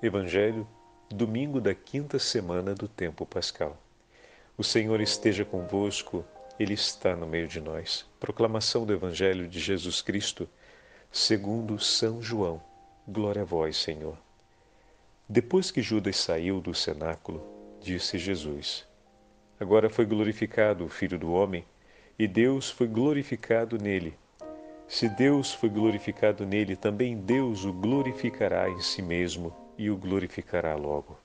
Evangelho, domingo da quinta semana do tempo pascal. O Senhor esteja convosco, Ele está no meio de nós. Proclamação do Evangelho de Jesus Cristo, segundo São João. Glória a vós, Senhor. Depois que Judas saiu do cenáculo, disse Jesus: Agora foi glorificado o Filho do Homem, e Deus foi glorificado nele. Se Deus foi glorificado nele, também Deus o glorificará em si mesmo e o glorificará logo.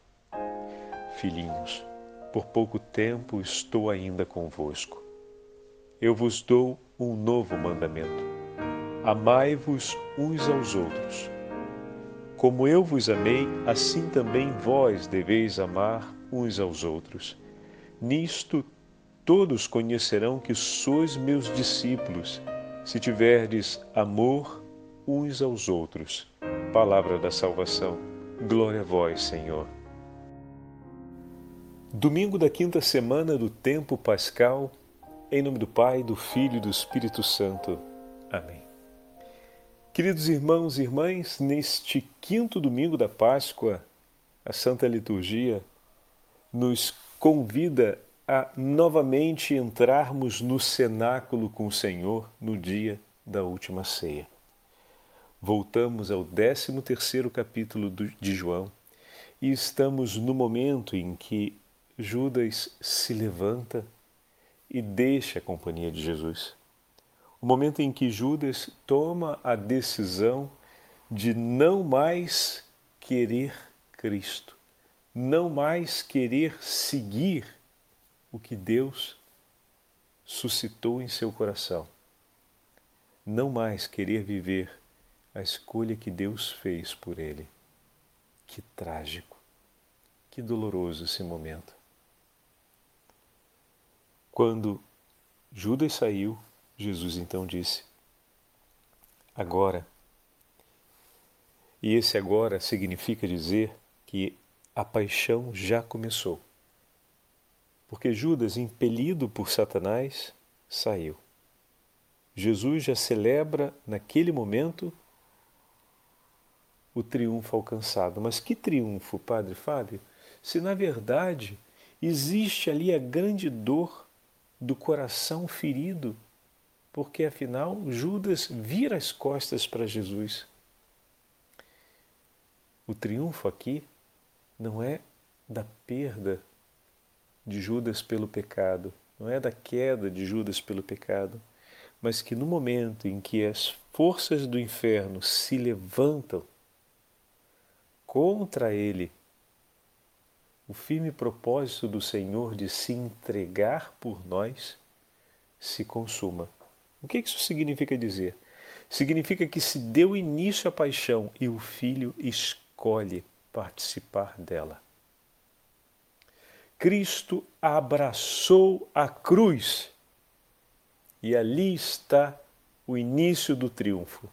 Filhinhos, por pouco tempo estou ainda convosco. Eu vos dou um novo mandamento. Amai-vos uns aos outros. Como eu vos amei, assim também vós deveis amar uns aos outros. Nisto todos conhecerão que sois meus discípulos, se tiverdes amor uns aos outros. Palavra da salvação. Glória a vós, Senhor. Domingo da quinta semana do tempo pascal, em nome do Pai, do Filho e do Espírito Santo. Amém. Queridos irmãos e irmãs, neste quinto domingo da Páscoa, a Santa Liturgia nos convida a novamente entrarmos no cenáculo com o Senhor no dia da última ceia voltamos ao 13 terceiro capítulo de João e estamos no momento em que Judas se levanta e deixa a companhia de Jesus. O momento em que Judas toma a decisão de não mais querer Cristo, não mais querer seguir o que Deus suscitou em seu coração, não mais querer viver a escolha que Deus fez por ele. Que trágico, que doloroso esse momento. Quando Judas saiu, Jesus então disse: Agora. E esse agora significa dizer que a paixão já começou. Porque Judas, impelido por Satanás, saiu. Jesus já celebra naquele momento o triunfo alcançado. Mas que triunfo, Padre Fábio? Se na verdade existe ali a grande dor do coração ferido, porque afinal Judas vira as costas para Jesus. O triunfo aqui não é da perda de Judas pelo pecado, não é da queda de Judas pelo pecado, mas que no momento em que as forças do inferno se levantam contra ele. O firme propósito do Senhor de se entregar por nós se consuma. O que isso significa dizer? Significa que se deu início à paixão e o filho escolhe participar dela. Cristo abraçou a cruz e ali está o início do triunfo.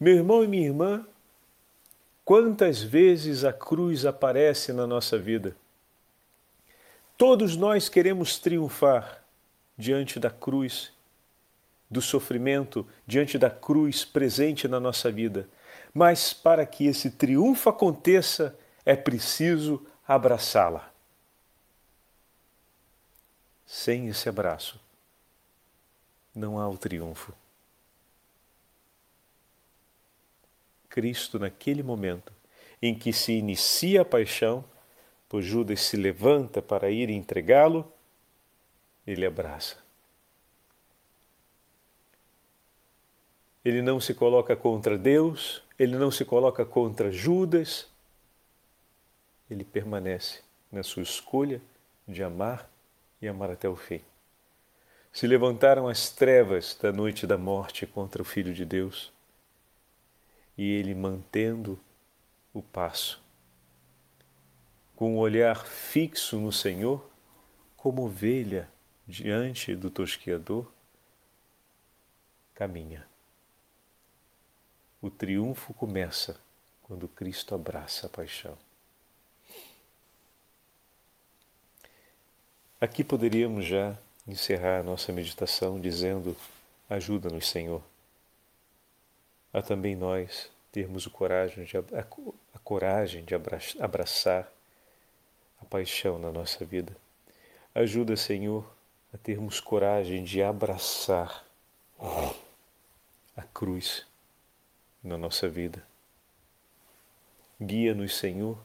Meu irmão e minha irmã, Quantas vezes a cruz aparece na nossa vida? Todos nós queremos triunfar diante da cruz, do sofrimento, diante da cruz presente na nossa vida. Mas para que esse triunfo aconteça, é preciso abraçá-la. Sem esse abraço, não há o triunfo. Cristo naquele momento em que se inicia a paixão, pois Judas se levanta para ir entregá-lo, ele abraça. Ele não se coloca contra Deus, ele não se coloca contra Judas, ele permanece na sua escolha de amar e amar até o fim. Se levantaram as trevas da noite da morte contra o Filho de Deus, e ele mantendo o passo. Com o um olhar fixo no Senhor, como ovelha diante do tosquiador, caminha. O triunfo começa quando Cristo abraça a paixão. Aqui poderíamos já encerrar a nossa meditação dizendo: Ajuda-nos, Senhor, a também nós termos coragem de a, a coragem de abraçar a paixão na nossa vida. Ajuda, Senhor, a termos coragem de abraçar a cruz na nossa vida. Guia-nos, Senhor,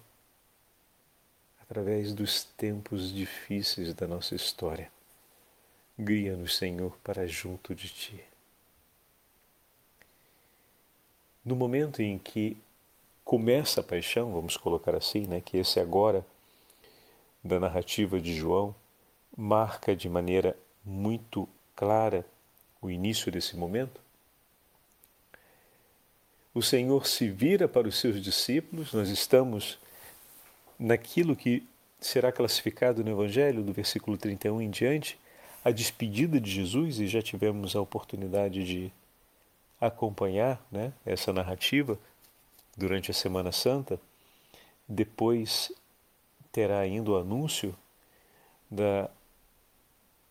através dos tempos difíceis da nossa história. Guia-nos, Senhor, para junto de Ti. No momento em que começa a paixão, vamos colocar assim, né, que esse agora da narrativa de João marca de maneira muito clara o início desse momento, o Senhor se vira para os seus discípulos, nós estamos naquilo que será classificado no Evangelho, do versículo 31 em diante, a despedida de Jesus, e já tivemos a oportunidade de acompanhar né, essa narrativa durante a Semana Santa. Depois terá ainda o anúncio da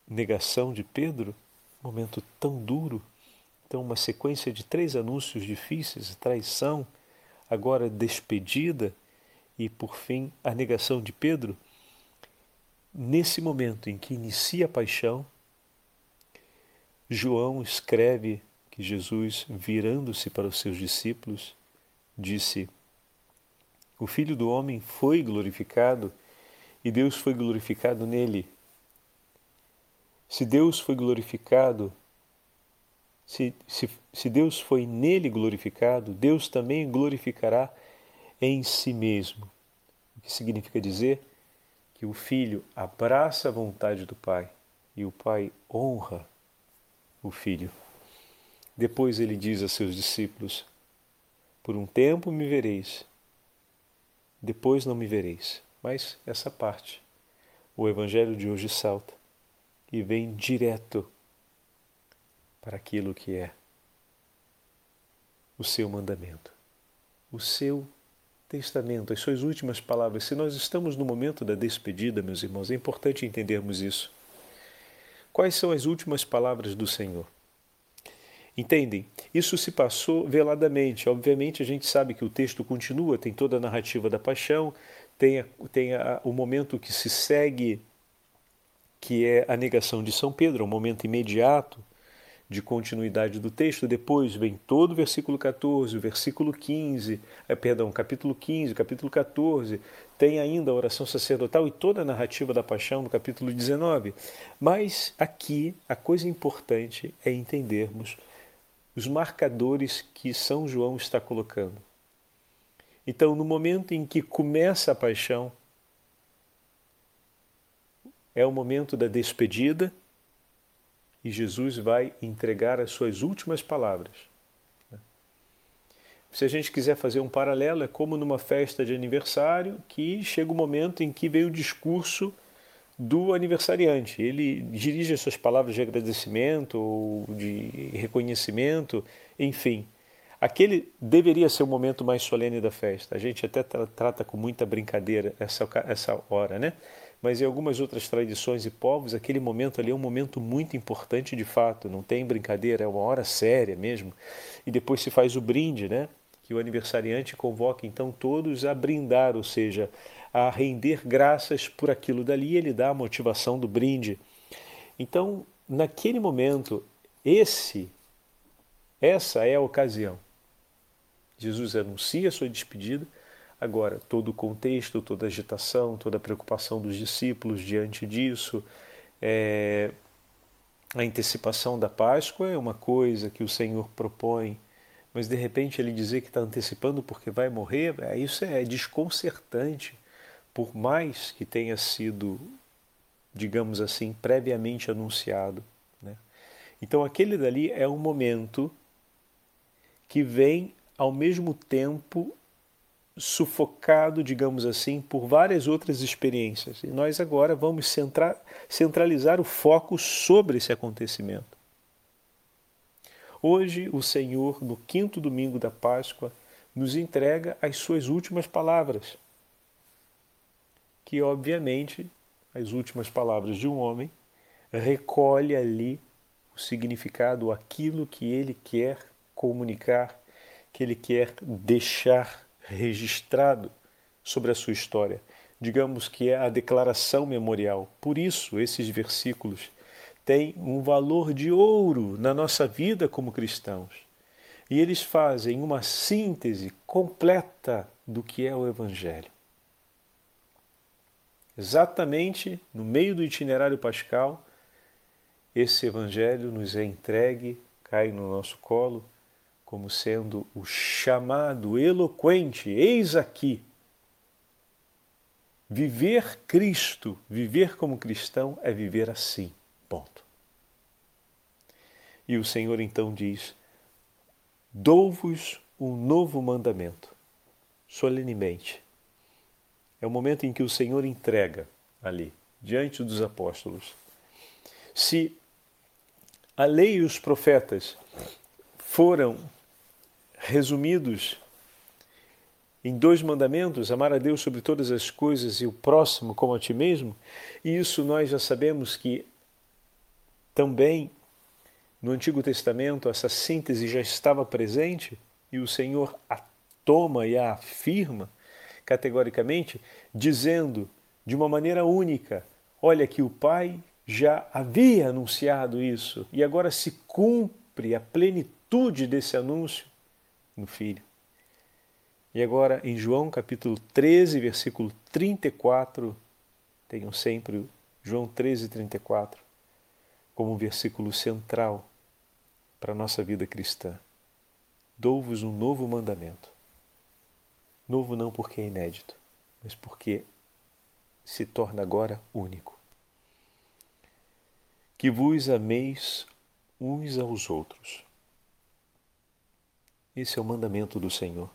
negação de Pedro, momento tão duro então, uma sequência de três anúncios difíceis: traição, agora despedida e, por fim, a negação de Pedro. Nesse momento em que inicia a paixão, João escreve que Jesus, virando-se para os seus discípulos, disse: O Filho do Homem foi glorificado e Deus foi glorificado nele. Se Deus foi glorificado se, se, se Deus foi nele glorificado, Deus também glorificará em si mesmo. O que significa dizer que o filho abraça a vontade do pai e o pai honra o filho. Depois ele diz a seus discípulos: Por um tempo me vereis, depois não me vereis. Mas essa parte, o evangelho de hoje salta e vem direto para aquilo que é o seu mandamento, o seu testamento, as suas últimas palavras. Se nós estamos no momento da despedida, meus irmãos, é importante entendermos isso. Quais são as últimas palavras do Senhor? Entendem? Isso se passou veladamente. Obviamente, a gente sabe que o texto continua, tem toda a narrativa da paixão, tem, a, tem a, o momento que se segue, que é a negação de São Pedro, um momento imediato de continuidade do texto, depois vem todo o versículo 14, o versículo 15, é, perdão, capítulo 15, capítulo 14, tem ainda a oração sacerdotal e toda a narrativa da paixão no capítulo 19. Mas aqui a coisa importante é entendermos os marcadores que São João está colocando. Então, no momento em que começa a paixão, é o momento da despedida, e Jesus vai entregar as suas últimas palavras. Se a gente quiser fazer um paralelo, é como numa festa de aniversário que chega o momento em que vem o discurso do aniversariante. Ele dirige as suas palavras de agradecimento ou de reconhecimento, enfim. Aquele deveria ser o momento mais solene da festa. A gente até trata com muita brincadeira essa, essa hora, né? mas em algumas outras tradições e povos, aquele momento ali é um momento muito importante de fato, não tem brincadeira, é uma hora séria mesmo. E depois se faz o brinde, né? Que o aniversariante convoca então todos a brindar, ou seja, a render graças por aquilo dali, ele dá a motivação do brinde. Então, naquele momento, esse essa é a ocasião. Jesus anuncia a sua despedida, Agora, todo o contexto, toda a agitação, toda a preocupação dos discípulos diante disso, é, a antecipação da Páscoa é uma coisa que o Senhor propõe, mas de repente ele dizer que está antecipando porque vai morrer, é, isso é desconcertante, por mais que tenha sido, digamos assim, previamente anunciado. Né? Então aquele dali é um momento que vem ao mesmo tempo sufocado, digamos assim, por várias outras experiências. E nós agora vamos centralizar o foco sobre esse acontecimento. Hoje, o Senhor, no quinto domingo da Páscoa, nos entrega as suas últimas palavras, que, obviamente, as últimas palavras de um homem, recolhe ali o significado, aquilo que ele quer comunicar, que ele quer deixar registrado sobre a sua história. Digamos que é a declaração memorial. Por isso, esses versículos têm um valor de ouro na nossa vida como cristãos. E eles fazem uma síntese completa do que é o Evangelho. Exatamente no meio do itinerário pascal, esse Evangelho nos é entregue, cai no nosso colo, como sendo o chamado eloquente: eis aqui. Viver Cristo, viver como cristão, é viver assim. Ponto. E o Senhor então diz: Dou-vos um novo mandamento, solenemente. É o momento em que o Senhor entrega ali, diante dos apóstolos. Se a lei e os profetas foram resumidos em dois mandamentos, amar a Deus sobre todas as coisas e o próximo como a ti mesmo, e isso nós já sabemos que também no Antigo Testamento essa síntese já estava presente e o Senhor a toma e a afirma categoricamente, dizendo de uma maneira única: olha que o Pai já havia anunciado isso e agora se cumpre a plenitude desse anúncio no Filho. E agora em João capítulo 13, versículo 34, tenham sempre João 13, 34 como um versículo central para a nossa vida cristã. Dou-vos um novo mandamento. Novo não porque é inédito, mas porque se torna agora único. Que vos ameis uns aos outros esse é o mandamento do Senhor.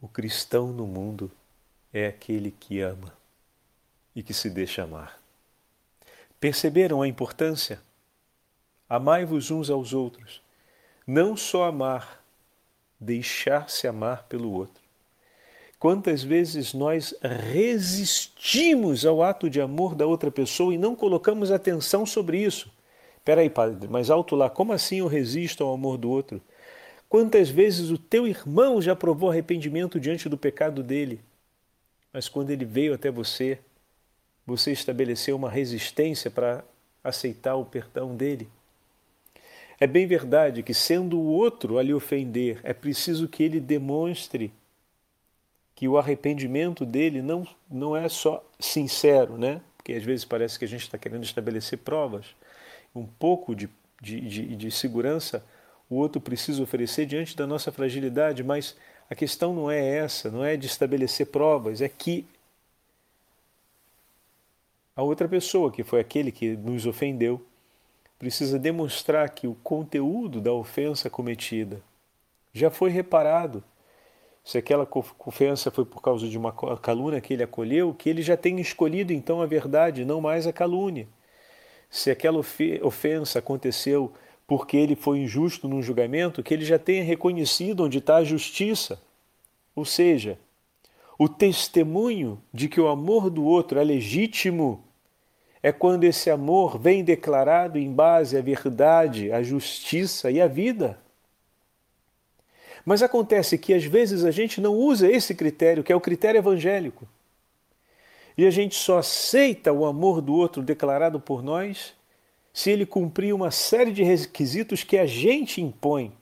O cristão no mundo é aquele que ama e que se deixa amar. Perceberam a importância? Amai-vos uns aos outros. Não só amar, deixar-se amar pelo outro. Quantas vezes nós resistimos ao ato de amor da outra pessoa e não colocamos atenção sobre isso? Peraí, padre, mas alto lá, como assim eu resisto ao amor do outro? Quantas vezes o teu irmão já provou arrependimento diante do pecado dele, mas quando ele veio até você, você estabeleceu uma resistência para aceitar o perdão dele? É bem verdade que, sendo o outro a lhe ofender, é preciso que ele demonstre que o arrependimento dele não, não é só sincero, né? Porque às vezes parece que a gente está querendo estabelecer provas. Um pouco de, de, de, de segurança o outro precisa oferecer diante da nossa fragilidade, mas a questão não é essa, não é de estabelecer provas, é que a outra pessoa, que foi aquele que nos ofendeu, precisa demonstrar que o conteúdo da ofensa cometida já foi reparado. Se aquela ofensa foi por causa de uma calúnia que ele acolheu, que ele já tenha escolhido então a verdade, não mais a calúnia. Se aquela ofensa aconteceu porque ele foi injusto num julgamento, que ele já tenha reconhecido onde está a justiça. Ou seja, o testemunho de que o amor do outro é legítimo é quando esse amor vem declarado em base à verdade, à justiça e à vida. Mas acontece que às vezes a gente não usa esse critério, que é o critério evangélico. E a gente só aceita o amor do outro declarado por nós se ele cumprir uma série de requisitos que a gente impõe.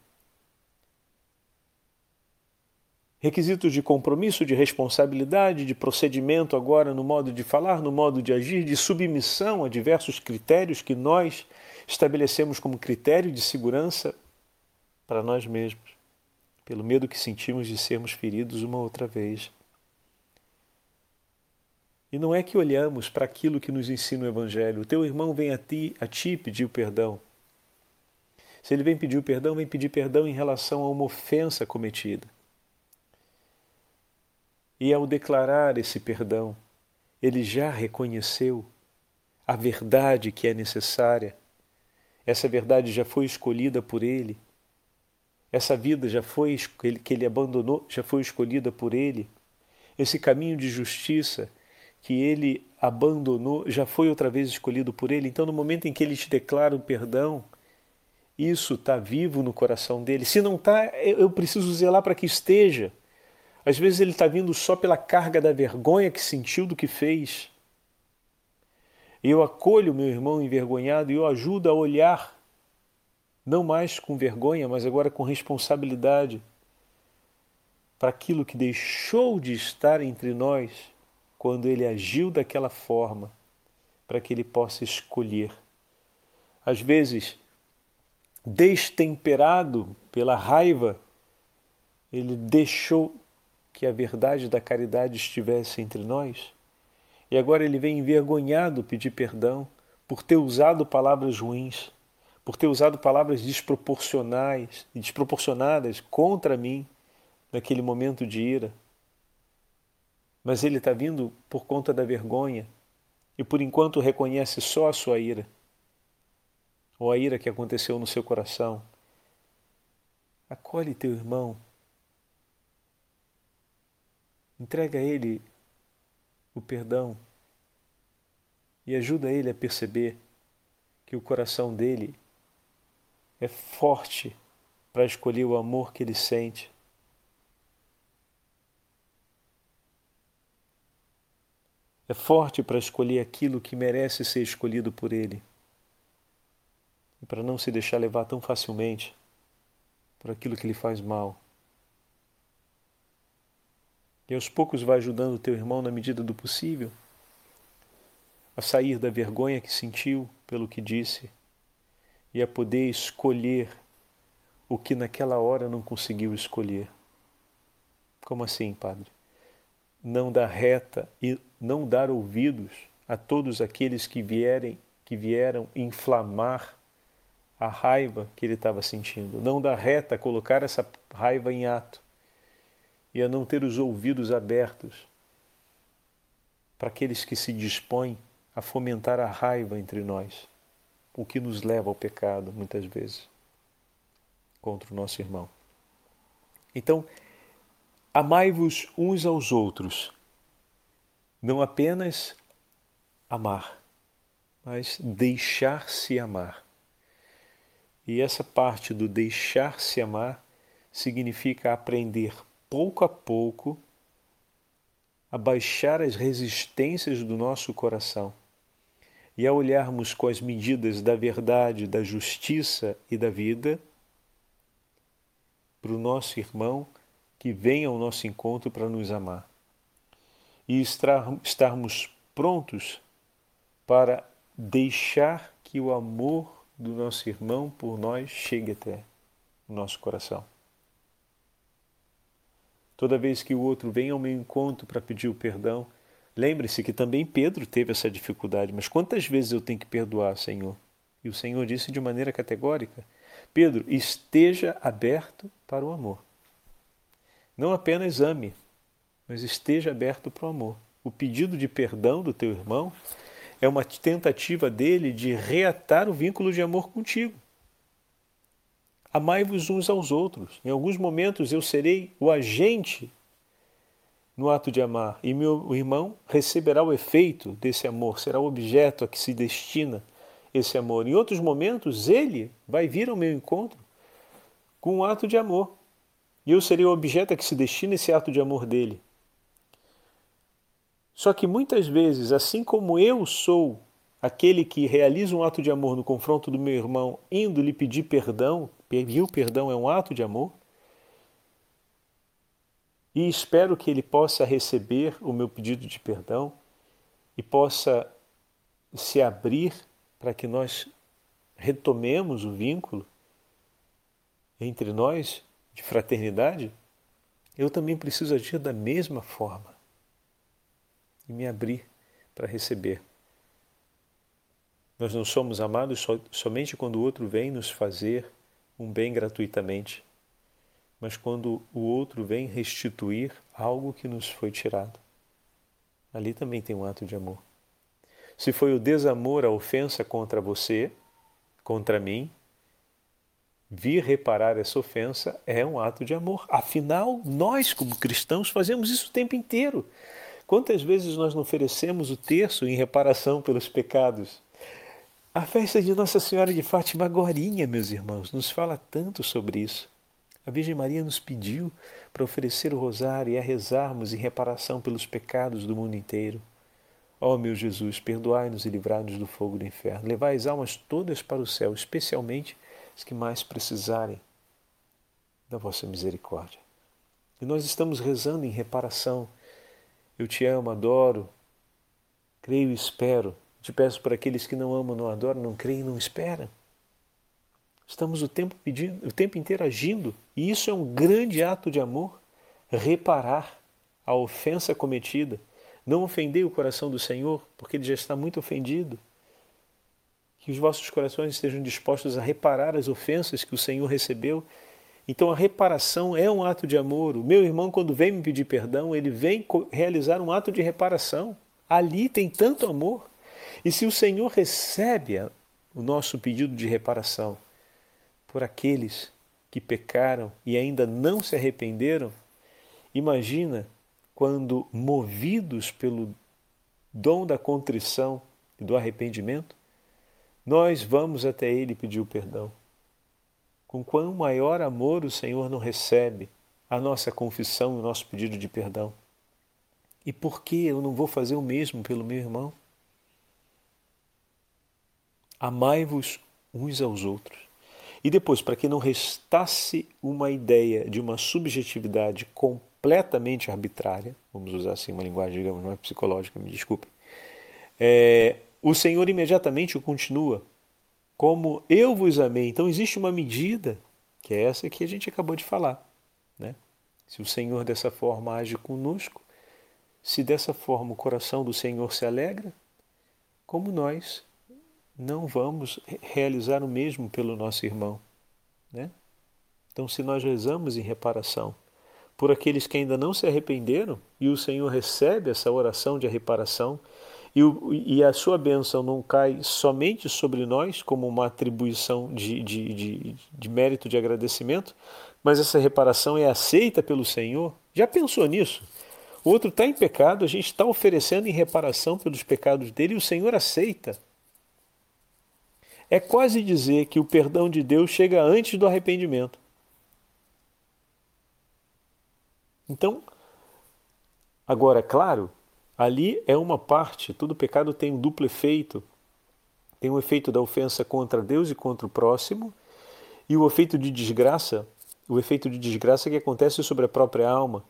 Requisitos de compromisso, de responsabilidade, de procedimento agora no modo de falar, no modo de agir, de submissão a diversos critérios que nós estabelecemos como critério de segurança para nós mesmos, pelo medo que sentimos de sermos feridos uma outra vez. E não é que olhamos para aquilo que nos ensina o Evangelho. O teu irmão vem a ti, a ti pedir o perdão. Se ele vem pedir o perdão, vem pedir perdão em relação a uma ofensa cometida. E ao declarar esse perdão, ele já reconheceu a verdade que é necessária. Essa verdade já foi escolhida por ele. Essa vida já foi que ele abandonou, já foi escolhida por ele. Esse caminho de justiça que ele abandonou já foi outra vez escolhido por ele. Então, no momento em que ele te declara o perdão, isso está vivo no coração dele. Se não está, eu preciso zelar para que esteja. Às vezes ele está vindo só pela carga da vergonha que sentiu do que fez. Eu acolho meu irmão envergonhado e eu ajudo a olhar, não mais com vergonha, mas agora com responsabilidade, para aquilo que deixou de estar entre nós quando ele agiu daquela forma, para que ele possa escolher. Às vezes, destemperado pela raiva, ele deixou que a verdade da caridade estivesse entre nós. E agora ele vem envergonhado pedir perdão por ter usado palavras ruins, por ter usado palavras desproporcionais e desproporcionadas contra mim naquele momento de ira. Mas ele está vindo por conta da vergonha e por enquanto reconhece só a sua ira ou a ira que aconteceu no seu coração. Acolhe teu irmão. Entrega a ele o perdão e ajuda ele a perceber que o coração dele é forte para escolher o amor que ele sente. É forte para escolher aquilo que merece ser escolhido por ele e para não se deixar levar tão facilmente por aquilo que lhe faz mal. E aos poucos vai ajudando o teu irmão na medida do possível a sair da vergonha que sentiu pelo que disse e a poder escolher o que naquela hora não conseguiu escolher. Como assim, Padre? Não dar reta e não dar ouvidos a todos aqueles que vierem que vieram inflamar a raiva que ele estava sentindo, não dar reta, colocar essa raiva em ato e a não ter os ouvidos abertos para aqueles que se dispõem a fomentar a raiva entre nós, o que nos leva ao pecado muitas vezes contra o nosso irmão. Então, amai-vos uns aos outros, não apenas amar, mas deixar-se amar. E essa parte do deixar-se amar significa aprender pouco a pouco a baixar as resistências do nosso coração e a olharmos com as medidas da verdade, da justiça e da vida para o nosso irmão que vem ao nosso encontro para nos amar e estarmos prontos para deixar que o amor do nosso irmão por nós chegue até o nosso coração. Toda vez que o outro vem ao meu encontro para pedir o perdão, lembre-se que também Pedro teve essa dificuldade. Mas quantas vezes eu tenho que perdoar, Senhor? E o Senhor disse de maneira categórica: Pedro, esteja aberto para o amor. Não apenas ame, mas esteja aberto para o amor. O pedido de perdão do teu irmão é uma tentativa dele de reatar o vínculo de amor contigo. Amai-vos uns aos outros. Em alguns momentos eu serei o agente no ato de amar e meu irmão receberá o efeito desse amor, será o objeto a que se destina esse amor. Em outros momentos ele vai vir ao meu encontro com um ato de amor e eu serei o objeto a que se destina esse ato de amor dele. Só que muitas vezes, assim como eu sou aquele que realiza um ato de amor no confronto do meu irmão, indo lhe pedir perdão, pedir o perdão é um ato de amor, e espero que ele possa receber o meu pedido de perdão e possa se abrir para que nós retomemos o vínculo entre nós de fraternidade, eu também preciso agir da mesma forma e me abrir para receber. Nós não somos amados so, somente quando o outro vem nos fazer um bem gratuitamente, mas quando o outro vem restituir algo que nos foi tirado. Ali também tem um ato de amor. Se foi o desamor, a ofensa contra você, contra mim, vir reparar essa ofensa é um ato de amor. Afinal, nós, como cristãos, fazemos isso o tempo inteiro. Quantas vezes nós não oferecemos o terço em reparação pelos pecados? A festa de Nossa Senhora de Fátima Agorinha, meus irmãos, nos fala tanto sobre isso. A Virgem Maria nos pediu para oferecer o rosário e a rezarmos em reparação pelos pecados do mundo inteiro. Ó oh, meu Jesus, perdoai-nos e livrai-nos do fogo do inferno. Levai as almas todas para o céu, especialmente as que mais precisarem da vossa misericórdia. E nós estamos rezando em reparação. Eu te amo, adoro, creio e espero. Te peço para aqueles que não amam, não adoram, não creem, não esperam. Estamos o tempo pedindo, o tempo inteiro agindo, e isso é um grande ato de amor, reparar a ofensa cometida, não ofender o coração do Senhor, porque ele já está muito ofendido. Que os vossos corações estejam dispostos a reparar as ofensas que o Senhor recebeu. Então a reparação é um ato de amor. O meu irmão, quando vem me pedir perdão, ele vem realizar um ato de reparação. Ali tem tanto amor. E se o Senhor recebe o nosso pedido de reparação, por aqueles que pecaram e ainda não se arrependeram, imagina quando, movidos pelo dom da contrição e do arrependimento, nós vamos até Ele pedir o perdão. Com quão maior amor o Senhor não recebe a nossa confissão e o nosso pedido de perdão. E por que eu não vou fazer o mesmo pelo meu irmão? Amai-vos uns aos outros. E depois, para que não restasse uma ideia de uma subjetividade completamente arbitrária, vamos usar assim uma linguagem, digamos, não é psicológica, me desculpe, é, o Senhor imediatamente o continua, como eu vos amei. Então existe uma medida, que é essa que a gente acabou de falar. Né? Se o Senhor dessa forma age conosco, se dessa forma o coração do Senhor se alegra, como nós não vamos realizar o mesmo pelo nosso irmão. Né? Então, se nós rezamos em reparação por aqueles que ainda não se arrependeram e o Senhor recebe essa oração de reparação e, o, e a sua bênção não cai somente sobre nós como uma atribuição de, de, de, de mérito de agradecimento, mas essa reparação é aceita pelo Senhor. Já pensou nisso? O outro está em pecado, a gente está oferecendo em reparação pelos pecados dele e o Senhor aceita. É quase dizer que o perdão de Deus chega antes do arrependimento. Então, agora, claro, ali é uma parte, todo pecado tem um duplo efeito. Tem o um efeito da ofensa contra Deus e contra o próximo, e o efeito de desgraça, o efeito de desgraça que acontece sobre a própria alma.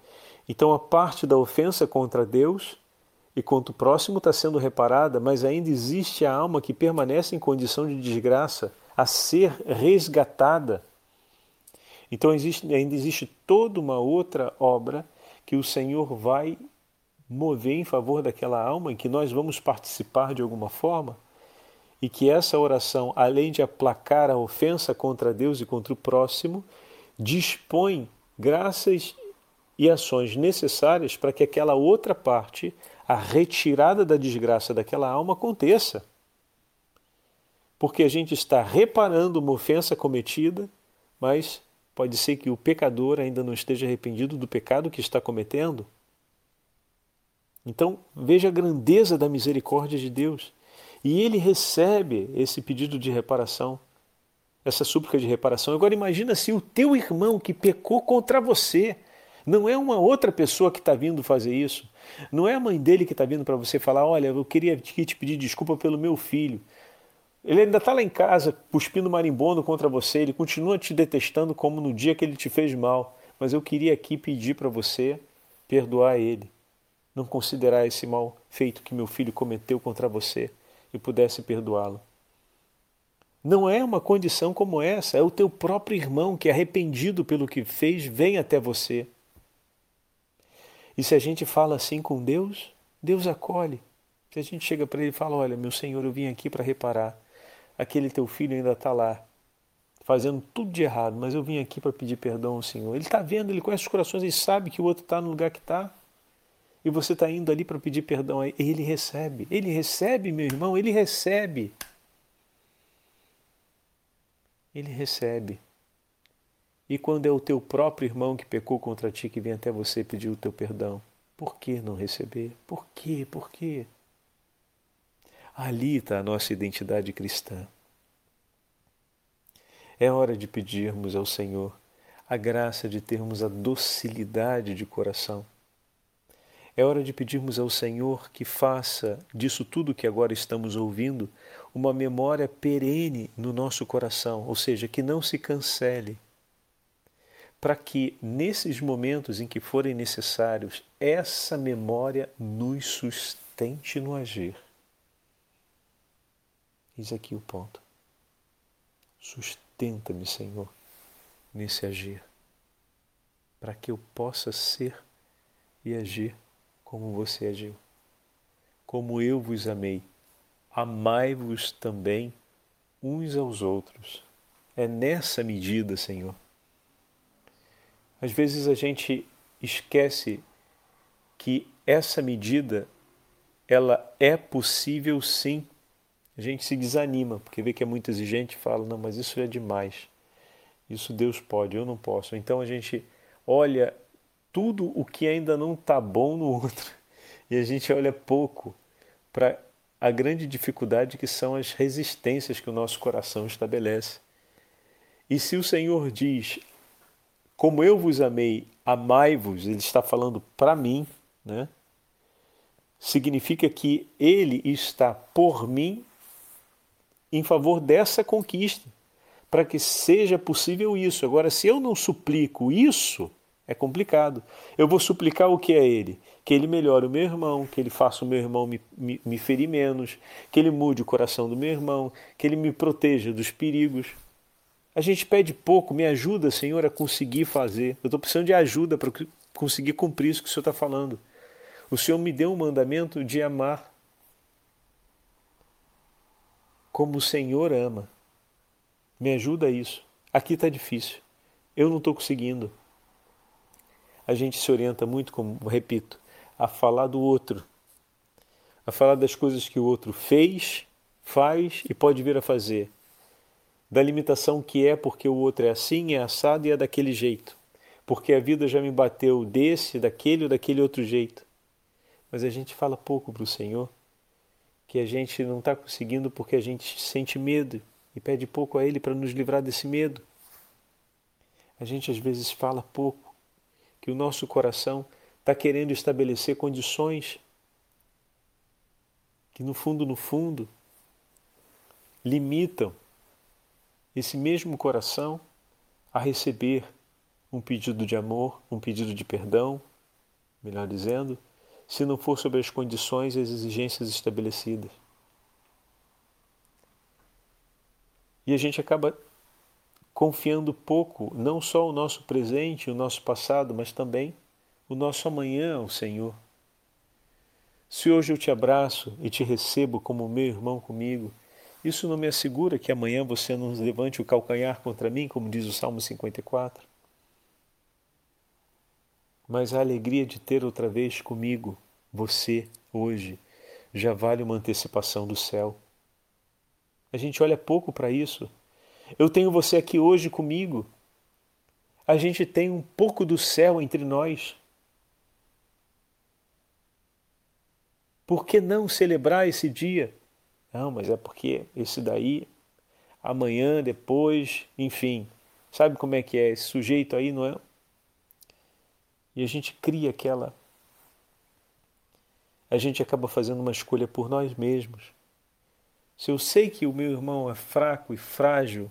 Então, a parte da ofensa contra Deus e quanto próximo está sendo reparada, mas ainda existe a alma que permanece em condição de desgraça a ser resgatada. Então existe, ainda existe toda uma outra obra que o Senhor vai mover em favor daquela alma em que nós vamos participar de alguma forma e que essa oração, além de aplacar a ofensa contra Deus e contra o próximo, dispõe graças e ações necessárias para que aquela outra parte a retirada da desgraça daquela alma aconteça. Porque a gente está reparando uma ofensa cometida, mas pode ser que o pecador ainda não esteja arrependido do pecado que está cometendo. Então, veja a grandeza da misericórdia de Deus. E ele recebe esse pedido de reparação, essa súplica de reparação. Agora imagina se o teu irmão que pecou contra você, não é uma outra pessoa que está vindo fazer isso. Não é a mãe dele que está vindo para você falar: olha, eu queria te pedir desculpa pelo meu filho. Ele ainda está lá em casa cuspindo marimbondo contra você, ele continua te detestando como no dia que ele te fez mal. Mas eu queria aqui pedir para você perdoar ele, não considerar esse mal feito que meu filho cometeu contra você e pudesse perdoá-lo. Não é uma condição como essa, é o teu próprio irmão que, arrependido pelo que fez, vem até você e se a gente fala assim com Deus, Deus acolhe. Se a gente chega para ele e fala: Olha, meu Senhor, eu vim aqui para reparar. Aquele teu filho ainda está lá, fazendo tudo de errado, mas eu vim aqui para pedir perdão ao Senhor. Ele está vendo, ele conhece os corações, ele sabe que o outro está no lugar que está. E você está indo ali para pedir perdão. Ele recebe. Ele recebe, meu irmão, ele recebe. Ele recebe. E quando é o teu próprio irmão que pecou contra ti que vem até você pedir o teu perdão, por que não receber? Por quê? Por quê? Ali está a nossa identidade cristã. É hora de pedirmos ao Senhor a graça de termos a docilidade de coração. É hora de pedirmos ao Senhor que faça disso tudo que agora estamos ouvindo uma memória perene no nosso coração, ou seja, que não se cancele, para que nesses momentos em que forem necessários, essa memória nos sustente no agir. Eis aqui o ponto. Sustenta-me, Senhor, nesse agir, para que eu possa ser e agir como você agiu. Como eu vos amei, amai-vos também uns aos outros. É nessa medida, Senhor. Às vezes a gente esquece que essa medida ela é possível sim a gente se desanima, porque vê que é muito exigente e fala, não, mas isso é demais. Isso Deus pode, eu não posso. Então a gente olha tudo o que ainda não está bom no outro e a gente olha pouco para a grande dificuldade que são as resistências que o nosso coração estabelece. E se o Senhor diz, como eu vos amei, amai-vos, ele está falando para mim, né? Significa que ele está por mim em favor dessa conquista, para que seja possível isso. Agora, se eu não suplico isso, é complicado. Eu vou suplicar o que é Ele? Que Ele melhore o meu irmão, que Ele faça o meu irmão me, me, me ferir menos, que Ele mude o coração do meu irmão, que Ele me proteja dos perigos. A gente pede pouco, me ajuda, Senhor, a conseguir fazer. Eu estou precisando de ajuda para conseguir cumprir isso que o Senhor está falando. O Senhor me deu um mandamento de amar como o Senhor ama. Me ajuda a isso. Aqui está difícil. Eu não estou conseguindo. A gente se orienta muito, como repito, a falar do outro, a falar das coisas que o outro fez, faz e pode vir a fazer, da limitação que é porque o outro é assim, é assado e é daquele jeito, porque a vida já me bateu desse, daquele ou daquele outro jeito. Mas a gente fala pouco para o Senhor que a gente não está conseguindo porque a gente sente medo e pede pouco a Ele para nos livrar desse medo. A gente às vezes fala pouco, que o nosso coração está querendo estabelecer condições que no fundo, no fundo, limitam esse mesmo coração a receber um pedido de amor, um pedido de perdão, melhor dizendo, se não for sobre as condições e as exigências estabelecidas. E a gente acaba confiando pouco, não só o nosso presente, o nosso passado, mas também o nosso amanhã ao Senhor. Se hoje eu te abraço e te recebo como meu irmão comigo, isso não me assegura que amanhã você não levante o calcanhar contra mim, como diz o Salmo 54? Mas a alegria de ter outra vez comigo, você, hoje, já vale uma antecipação do céu. A gente olha pouco para isso. Eu tenho você aqui hoje comigo. A gente tem um pouco do céu entre nós. Por que não celebrar esse dia? Não, mas é porque esse daí, amanhã, depois, enfim, sabe como é que é? Esse sujeito aí não é e a gente cria aquela. A gente acaba fazendo uma escolha por nós mesmos. Se eu sei que o meu irmão é fraco e frágil,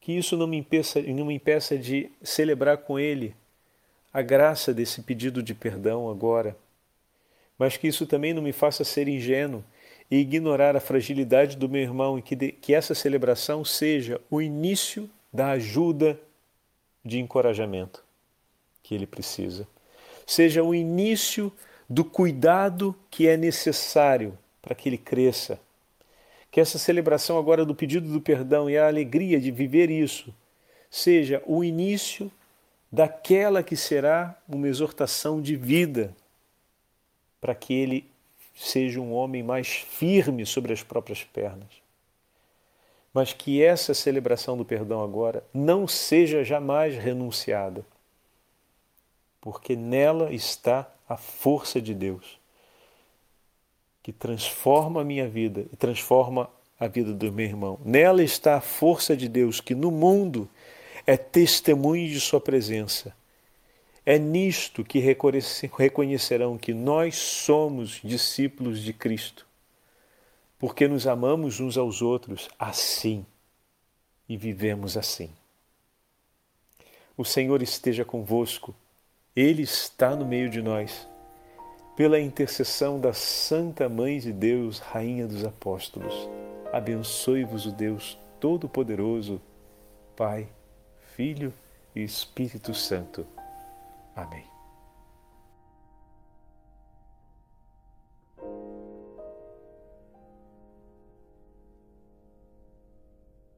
que isso não me impeça, não me impeça de celebrar com ele a graça desse pedido de perdão agora, mas que isso também não me faça ser ingênuo e ignorar a fragilidade do meu irmão e que, de, que essa celebração seja o início da ajuda de encorajamento que ele precisa. Seja o início do cuidado que é necessário para que ele cresça. Que essa celebração agora do pedido do perdão e a alegria de viver isso seja o início daquela que será uma exortação de vida para que ele seja um homem mais firme sobre as próprias pernas. Mas que essa celebração do perdão agora não seja jamais renunciada porque nela está a força de Deus, que transforma a minha vida e transforma a vida do meu irmão. Nela está a força de Deus, que no mundo é testemunho de Sua presença. É nisto que reconhecerão que nós somos discípulos de Cristo, porque nos amamos uns aos outros assim e vivemos assim. O Senhor esteja convosco, Ele está no meio de nós. Pela intercessão da Santa Mãe de Deus, Rainha dos Apóstolos, abençoe-vos o Deus Todo-Poderoso, Pai, Filho e Espírito Santo. Amém.